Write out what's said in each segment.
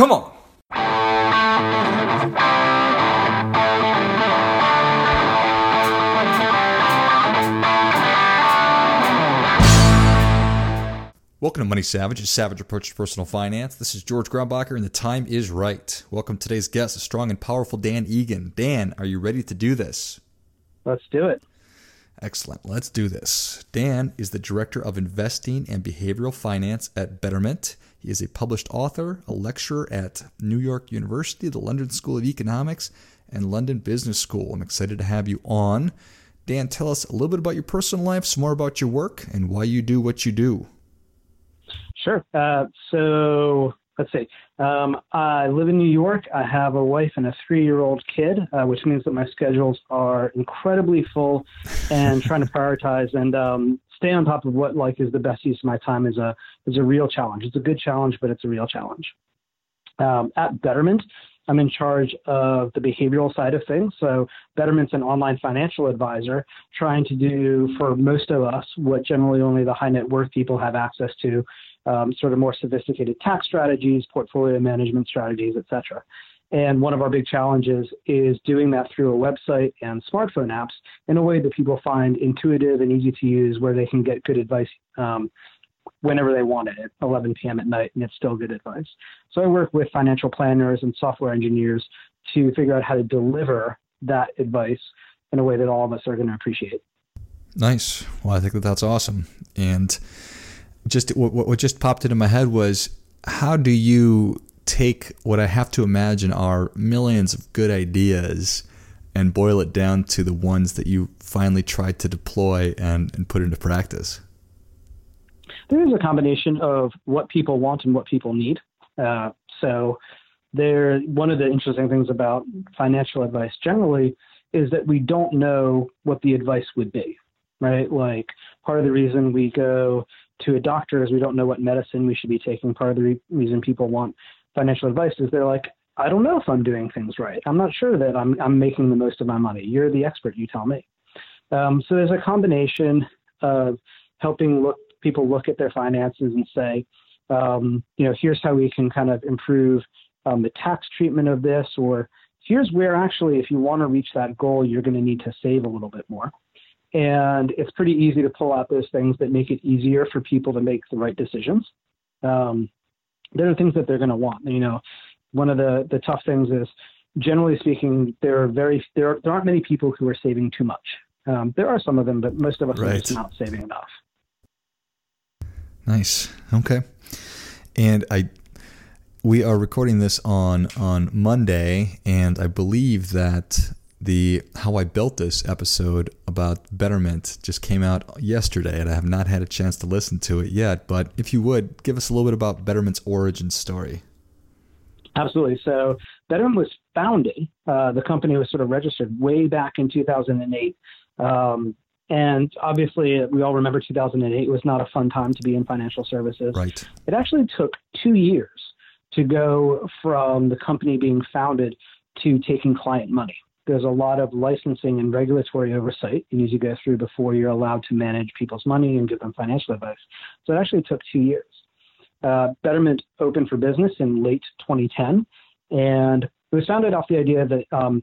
Come on. Welcome to Money Savage, a savage approach to personal finance. This is George Grumbacher, and the time is right. Welcome to today's guest, a strong and powerful Dan Egan. Dan, are you ready to do this? Let's do it. Excellent. Let's do this. Dan is the Director of Investing and Behavioral Finance at Betterment. He is a published author, a lecturer at New York University, the London School of Economics, and London Business School. I'm excited to have you on. Dan, tell us a little bit about your personal life, some more about your work, and why you do what you do. Sure. Uh, so let's see. Um, I live in New York. I have a wife and a three-year-old kid, uh, which means that my schedules are incredibly full, and trying to prioritize and um, stay on top of what like is the best use of my time is a is a real challenge. It's a good challenge, but it's a real challenge. Um, at Betterment, I'm in charge of the behavioral side of things. So Betterment's an online financial advisor trying to do for most of us what generally only the high net worth people have access to, um, sort of more sophisticated tax strategies, portfolio management strategies, et cetera. And one of our big challenges is doing that through a website and smartphone apps in a way that people find intuitive and easy to use, where they can get good advice um, whenever they want it at 11 p.m. at night, and it's still good advice. So I work with financial planners and software engineers to figure out how to deliver that advice in a way that all of us are going to appreciate. Nice. Well, I think that that's awesome. And just what, what just popped into my head was how do you take what I have to imagine are millions of good ideas and boil it down to the ones that you finally tried to deploy and, and put into practice? There is a combination of what people want and what people need. Uh, so, there one of the interesting things about financial advice generally is that we don't know what the advice would be, right? Like part of the reason we go to a doctor is we don't know what medicine we should be taking. Part of the re- reason people want financial advice is they're like, I don't know if I'm doing things right. I'm not sure that I'm I'm making the most of my money. You're the expert. You tell me. Um, so there's a combination of helping look people look at their finances and say, um, you know, here's how we can kind of improve um, the tax treatment of this, or here's where actually, if you want to reach that goal, you're going to need to save a little bit more. And it's pretty easy to pull out those things that make it easier for people to make the right decisions. Um, there are things that they're going to want. You know, one of the the tough things is, generally speaking, there are very there there aren't many people who are saving too much. Um, there are some of them, but most of us right. are just not saving enough. Nice. Okay. And I we are recording this on on Monday, and I believe that the how I built this episode about Betterment just came out yesterday, and I have not had a chance to listen to it yet. But if you would give us a little bit about Betterment's origin story. Absolutely. So Betterment was founded. Uh, the company was sort of registered way back in 2008. Um, and obviously, we all remember 2008 was not a fun time to be in financial services. Right. It actually took two years to go from the company being founded to taking client money there's a lot of licensing and regulatory oversight you need to go through before you're allowed to manage people's money and give them financial advice. So it actually took two years. Uh, Betterment opened for business in late 2010, and it was founded off the idea that um,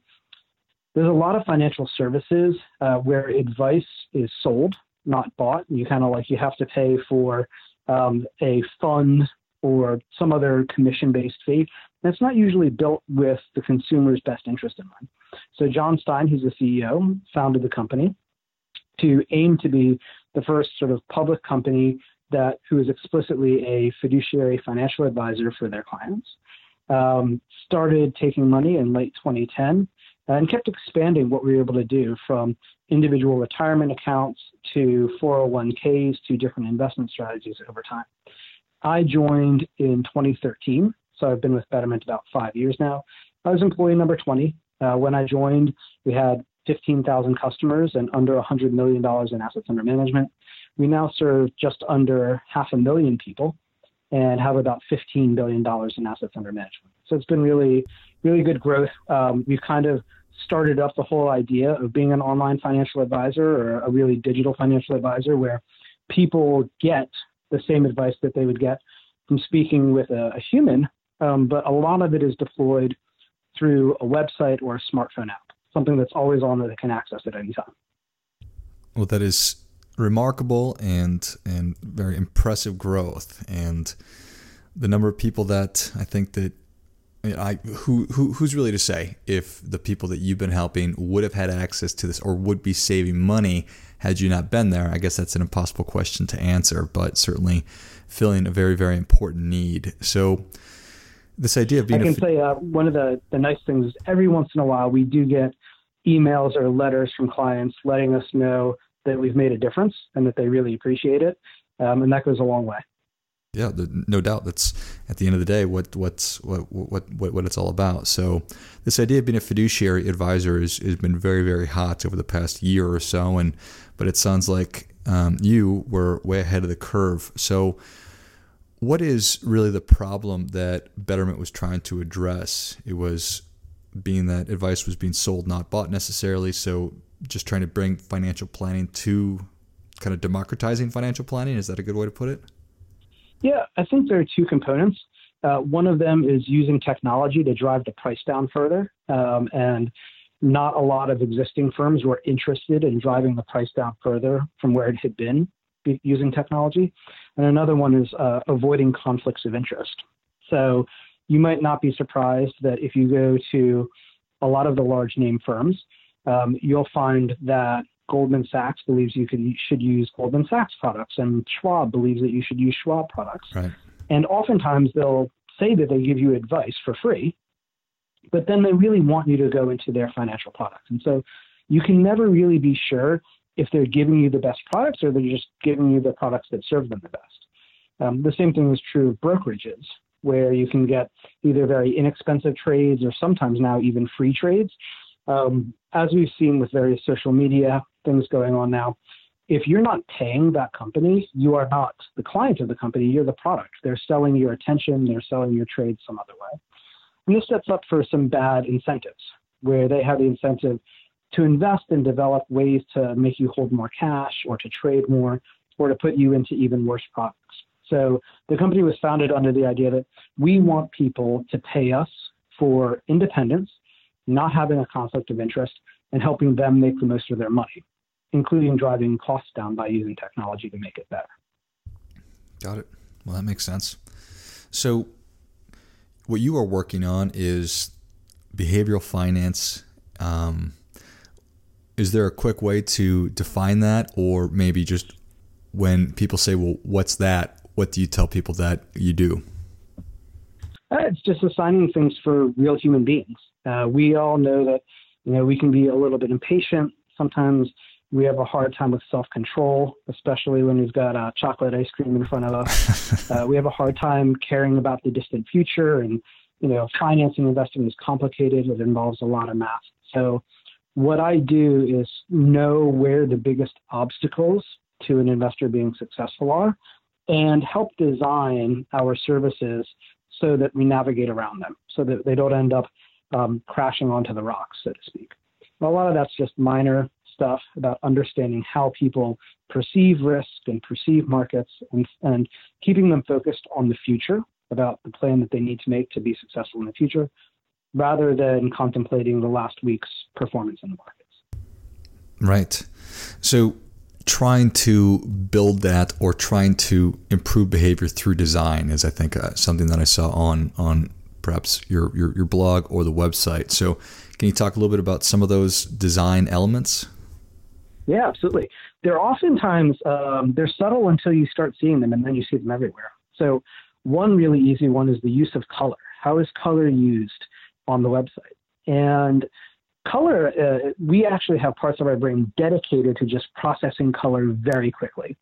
there's a lot of financial services uh, where advice is sold, not bought. You kind of like you have to pay for um, a fund or some other commission-based fee. That's not usually built with the consumer's best interest in mind. So Jon Stein, who's the CEO, founded the company to aim to be the first sort of public company that who is explicitly a fiduciary financial advisor for their clients. Um, started taking money in late 2010 and kept expanding what we were able to do from individual retirement accounts to 401ks to different investment strategies over time. I joined in 2013, so I've been with Betterment about five years now. I was employee number 20. Uh, when I joined, we had 15,000 customers and under $100 million in assets under management. We now serve just under half a million people and have about $15 billion in assets under management. So it's been really, really good growth. Um, we've kind of started up the whole idea of being an online financial advisor or a really digital financial advisor where people get the same advice that they would get from speaking with a, a human um, but a lot of it is deployed through a website or a smartphone app, something that's always on that they can access at any time. Well, that is remarkable and and very impressive growth, and the number of people that I think that I who, who who's really to say if the people that you've been helping would have had access to this or would be saving money had you not been there? I guess that's an impossible question to answer, but certainly filling a very very important need. So this idea of being I can say uh, one of the the nice things is every once in a while we do get emails or letters from clients letting us know that we've made a difference and that they really appreciate it, um, and that goes a long way yeah, no doubt. That's at the end of the day what what's what what what, it's all about. So this idea of being a fiduciary advisor is, has been very very hot over the past year or so, and but it sounds like um, you were way ahead of the curve. So what is really the problem that Betterment was trying to address? It was being that advice was being sold, not bought necessarily. So just trying to bring financial planning to kind of democratizing financial planning. Is that a good way to put it? Yeah, I think there are two components. Uh, one of them is using technology to drive the price down further. Um, and not a lot of existing firms were interested in driving the price down further from where it had been using technology. And another one is uh, avoiding conflicts of interest. So you might not be surprised that if you go to a lot of the large name firms, um, you'll find that Goldman Sachs believes you can, should use Goldman Sachs products, and Schwab believes that you should use Schwab products. Right. And oftentimes they'll say that they give you advice for free, but then they really want you to go into their financial products. And so you can never really be sure if they're giving you the best products or they're just giving you the products that serve them the best. Um, the same thing is true of brokerages, where you can get either very inexpensive trades or sometimes now even free trades. Um, as we've seen with various social media things going on now. If you're not paying that company, you are not the client of the company, you're the product. They're selling your attention, they're selling your trade some other way. And this sets up for some bad incentives where they have the incentive to invest and develop ways to make you hold more cash or to trade more or to put you into even worse products. So the company was founded under the idea that we want people to pay us for independence, not having a conflict of interest, and helping them make the most of their money including driving costs down by using technology to make it better. Got it. Well, that makes sense. So, what you are working on is behavioral finance. Um, is there a quick way to define that, or maybe just when people say, "Well, what's that?" What do you tell people that you do? Uh, it's just assigning things for real human beings. Uh, we all know that you know we can be a little bit impatient. Sometimes we have a hard time with self control, especially when we've got uh, chocolate ice cream in front of us. uh, we have a hard time caring about the distant future, and you know, financing investing is complicated. It involves a lot of math. So, what I do is know where the biggest obstacles to an investor being successful are, and help design our services so that we navigate around them, so that they don't end up um, crashing onto the rocks, so to speak. A lot of that's just minor stuff about understanding how people perceive risk and perceive markets and, and keeping them focused on the future about the plan that they need to make to be successful in the future rather than contemplating the last week's performance in the markets. Right. So trying to build that or trying to improve behavior through design is I think uh, something that I saw on on perhaps your, your your blog or the website. So can you talk a little bit about some of those design elements? Yeah, absolutely. They're oftentimes um, they're subtle until you start seeing them, and then you see them everywhere. So one really easy one is the use of color. How is color used on the website? And color, uh, we actually have parts of our brain dedicated to just processing color very quickly.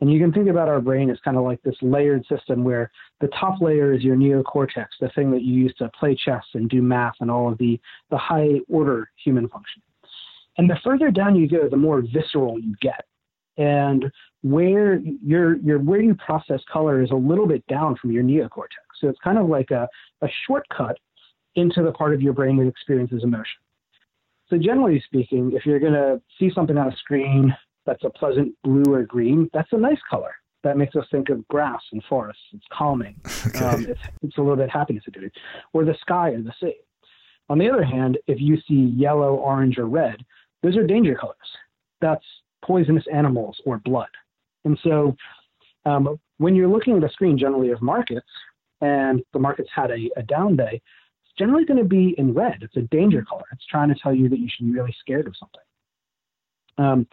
And you can think about our brain as kind of like this layered system where the top layer is your neocortex, the thing that you use to play chess and do math and all of the, the high order human function. And the further down you go, the more visceral you get. And where your your where you process color is a little bit down from your neocortex. So it's kind of like a, a shortcut into the part of your brain that experiences emotion. So generally speaking, if you're gonna see something on a screen that's a pleasant blue or green, that's a nice color. that makes us think of grass and forests. It's calming. Okay. Um, it's, it's a little bit happiness inducing. Or the sky or the sea. On the other hand, if you see yellow, orange, or red, those are danger colors. That's poisonous animals or blood. And so um, when you're looking at a screen generally of markets and the market's had a, a down day, it's generally going to be in red. It's a danger color. It's trying to tell you that you should be really scared of something. Um,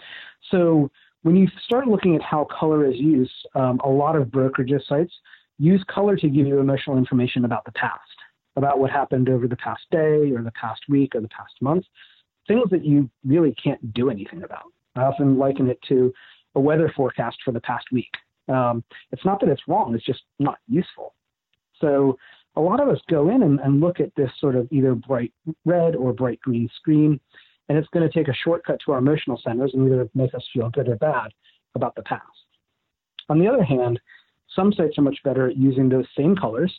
so when you start looking at how color is used, um, a lot of brokerage sites use color to give you emotional information about the past, about what happened over the past day or the past week or the past month, things that you really can't do anything about. I often liken it to a weather forecast for the past week. Um, it's not that it's wrong, it's just not useful. So a lot of us go in and, and look at this sort of either bright red or bright green screen and it's going to take a shortcut to our emotional centers and either make us feel good or bad about the past. On the other hand, some sites are much better at using those same colors,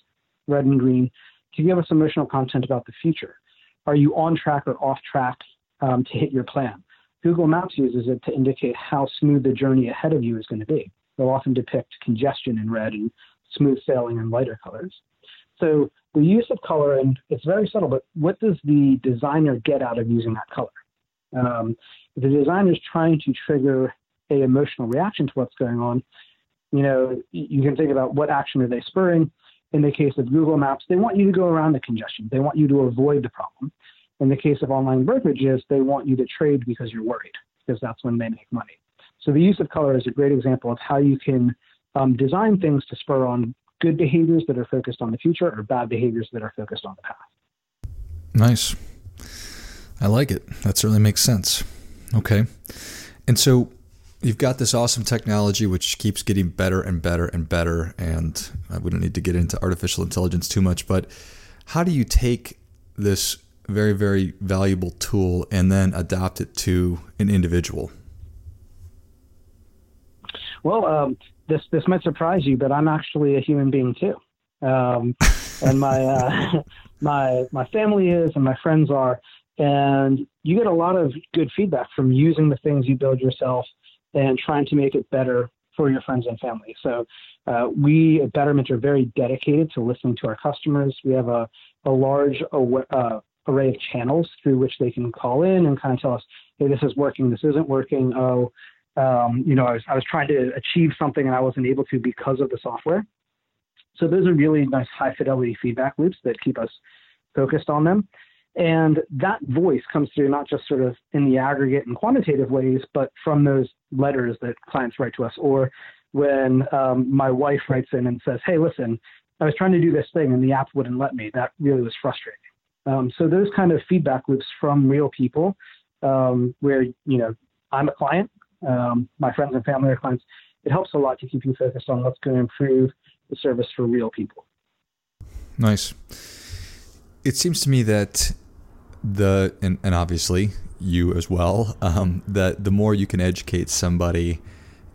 red and green, to give us emotional content about the future. Are you on track or off track um, to hit your plan? Google Maps uses it to indicate how smooth the journey ahead of you is going to be. They'll often depict congestion in red and smooth sailing in lighter colors. So the use of color, and it's very subtle, but what does the designer get out of using that color? Um, the designer is trying to trigger a emotional reaction to what's going on. You know, you can think about what action are they spurring. In the case of Google Maps, they want you to go around the congestion. They want you to avoid the problem. In the case of online brokerages, they want you to trade because you're worried, because that's when they make money. So the use of color is a great example of how you can um, design things to spur on good behaviors that are focused on the future or bad behaviors that are focused on the past. Nice. I like it. That certainly makes sense. Okay. And so you've got this awesome technology which keeps getting better and better and better. And uh, I wouldn't need to get into artificial intelligence too much, but how do you take this very, very valuable tool and then adapt it to an individual? Well, um, this this might surprise you, but I'm actually a human being too, um, and my uh, my my family is, and my friends are, and you get a lot of good feedback from using the things you build yourself and trying to make it better for your friends and family. So uh, we at Betterment are very dedicated to listening to our customers. We have a, a large uh, array of channels through which they can call in and kind of tell us, hey, this is working, this isn't working. Oh, um, you know, I was, I was trying to achieve something and I wasn't able to because of the software. So those are really nice high fidelity feedback loops that keep us focused on them. And that voice comes through not just sort of in the aggregate and quantitative ways, but from those letters that clients write to us, or when um, my wife writes in and says, Hey, listen, I was trying to do this thing and the app wouldn't let me. That really was frustrating. Um, so those kind of feedback loops from real people, um, where you know I'm a client, um, my friends and family or clients. It helps a lot to keep you focused on what's going to improve the service for real people. Nice. It seems to me that the and, and obviously you as well um, that the more you can educate somebody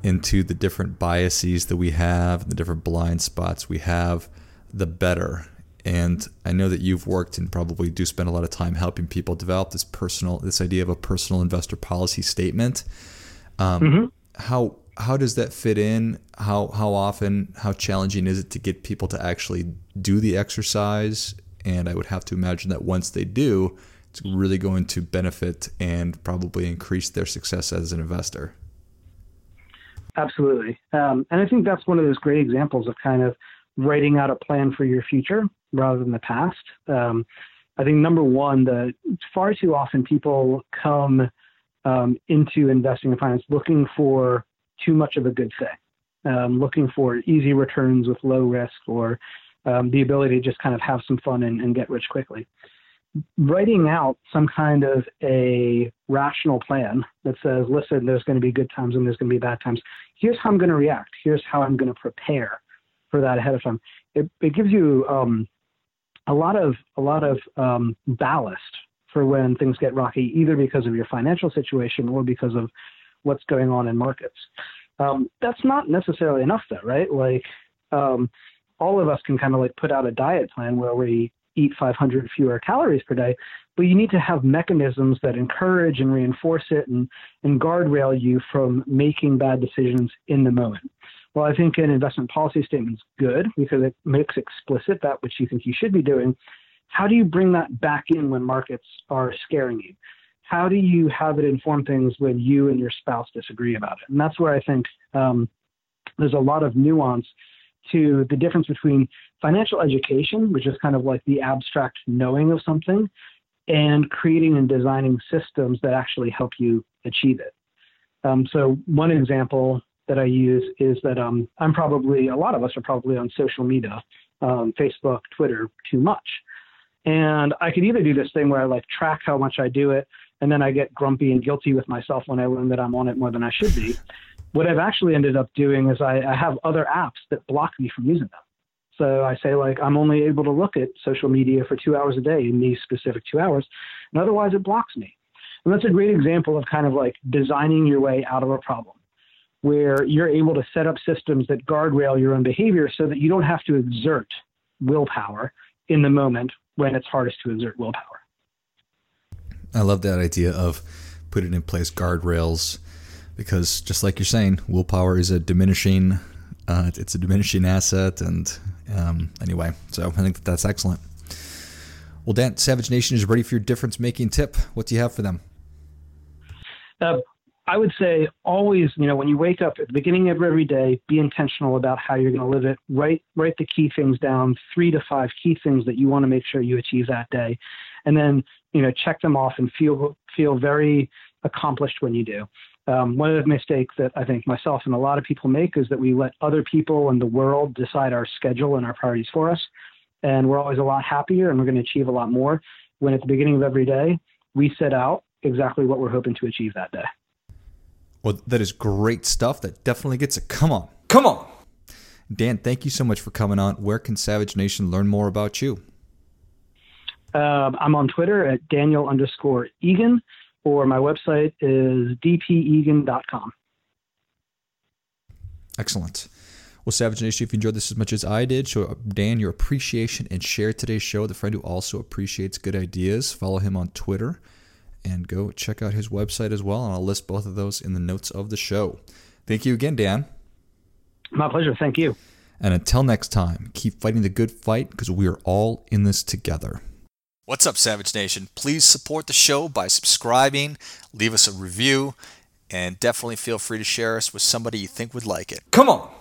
into the different biases that we have, the different blind spots we have, the better. And I know that you've worked and probably do spend a lot of time helping people develop this personal, this idea of a personal investor policy statement. Um, mm-hmm. How how does that fit in? How how often? How challenging is it to get people to actually do the exercise? And I would have to imagine that once they do, it's really going to benefit and probably increase their success as an investor. Absolutely, um, and I think that's one of those great examples of kind of writing out a plan for your future rather than the past. Um, I think number one, the far too often people come um, into investing in finance looking for too much of a good thing, um, looking for easy returns with low risk or um, the ability to just kind of have some fun and, and get rich quickly. Writing out some kind of a rational plan that says, listen, there's going to be good times and there's going to be bad times. Here's how I'm going to react. Here's how I'm going to prepare for that ahead of time. It, it gives you um, a lot of a lot of um, ballast for when things get rocky, either because of your financial situation or because of what's going on in markets. Um, that's not necessarily enough, though, right? Like, um, all of us can kind of like put out a diet plan where we eat 500 fewer calories per day, but you need to have mechanisms that encourage and reinforce it and, and guardrail you from making bad decisions in the moment. Well, I think an investment policy statement is good because it makes explicit that which you think you should be doing. How do you bring that back in when markets are scaring you? How do you have it inform things when you and your spouse disagree about it? And that's where I think um, there's a lot of nuance to the difference between financial education, which is kind of like the abstract knowing of something, and creating and designing systems that actually help you achieve it. Um, so, one example that I use is that um, I'm probably, a lot of us are probably on social media, um, Facebook, Twitter, too much. And I could either do this thing where I like track how much I do it, and then I get grumpy and guilty with myself when I learn that I'm on it more than I should be. What I've actually ended up doing is I, I have other apps that block me from using them. So I say like I'm only able to look at social media for two hours a day in these specific two hours, and otherwise it blocks me. And that's a great example of kind of like designing your way out of a problem, where you're able to set up systems that guardrail your own behavior so that you don't have to exert willpower in the moment when it's hardest to exert willpower. I love that idea of putting in place guardrails because just like you're saying, willpower is a diminishing uh, it's a diminishing asset, and um, anyway, so I think that that's excellent. Well, Dan, Savage Nation is ready for your difference making tip. What do you have for them? Uh, I would say always, you know, when you wake up at the beginning of every day, be intentional about how you're going to live it. Write write the key things down, three to five key things that you want to make sure you achieve that day, and then you know check them off and feel feel very accomplished when you do. Um, one of the mistakes that I think myself and a lot of people make is that we let other people and the world decide our schedule and our priorities for us. And we're always a lot happier and we're going to achieve a lot more when at the beginning of every day, we set out exactly what we're hoping to achieve that day. Well, that is great stuff. That definitely gets it. Come on. Come on. Dan, thank you so much for coming on. Where can Savage Nation learn more about you? Um, I'm on Twitter at Daniel underscore Egan or my website is dpegan.com. Excellent. Well, Savage Nation, if you enjoyed this as much as I did, show Dan your appreciation and share today's show. The friend who also appreciates good ideas, follow him on Twitter and go check out his website as well. And I'll list both of those in the notes of the show. Thank you again, Dan. My pleasure. Thank you. And until next time, keep fighting the good fight because we are all in this together. What's up, Savage Nation? Please support the show by subscribing, leave us a review, and definitely feel free to share us with somebody you think would like it. Come on!